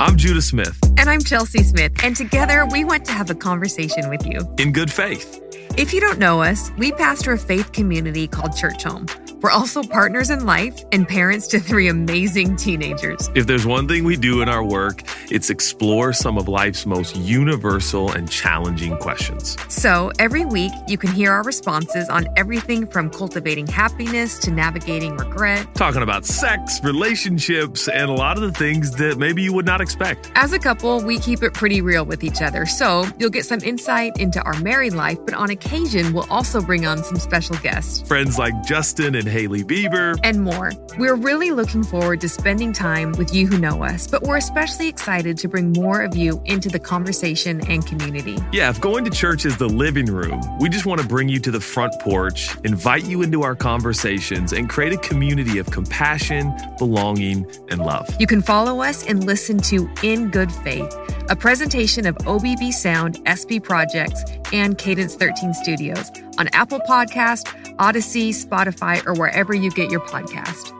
I'm Judah Smith. And I'm Chelsea Smith. And together we want to have a conversation with you. In good faith. If you don't know us, we pastor a faith community called Churchome. We're also partners in life and parents to three amazing teenagers. If there's one thing we do in our work, it's explore some of life's most universal and challenging questions. So every week, you can hear our responses on everything from cultivating happiness to navigating regret. Talking about sex, relationships, and a lot of the things that maybe you would not expect. As a couple, we keep it pretty real with each other. So you'll get some insight into our married life, but on occasion, we'll also bring on some special guests. Friends like Justin and Hailey Bieber, and more. We're really looking forward to spending time with you who know us, but we're especially excited to bring more of you into the conversation and community. Yeah, if going to church is the living room, we just want to bring you to the front porch, invite you into our conversations, and create a community of compassion, belonging, and love. You can follow us and listen to In Good Faith, a presentation of OBB Sound, SB Projects, and Cadence 13 Studios on Apple Podcast, Odyssey, Spotify, or wherever you get your podcast.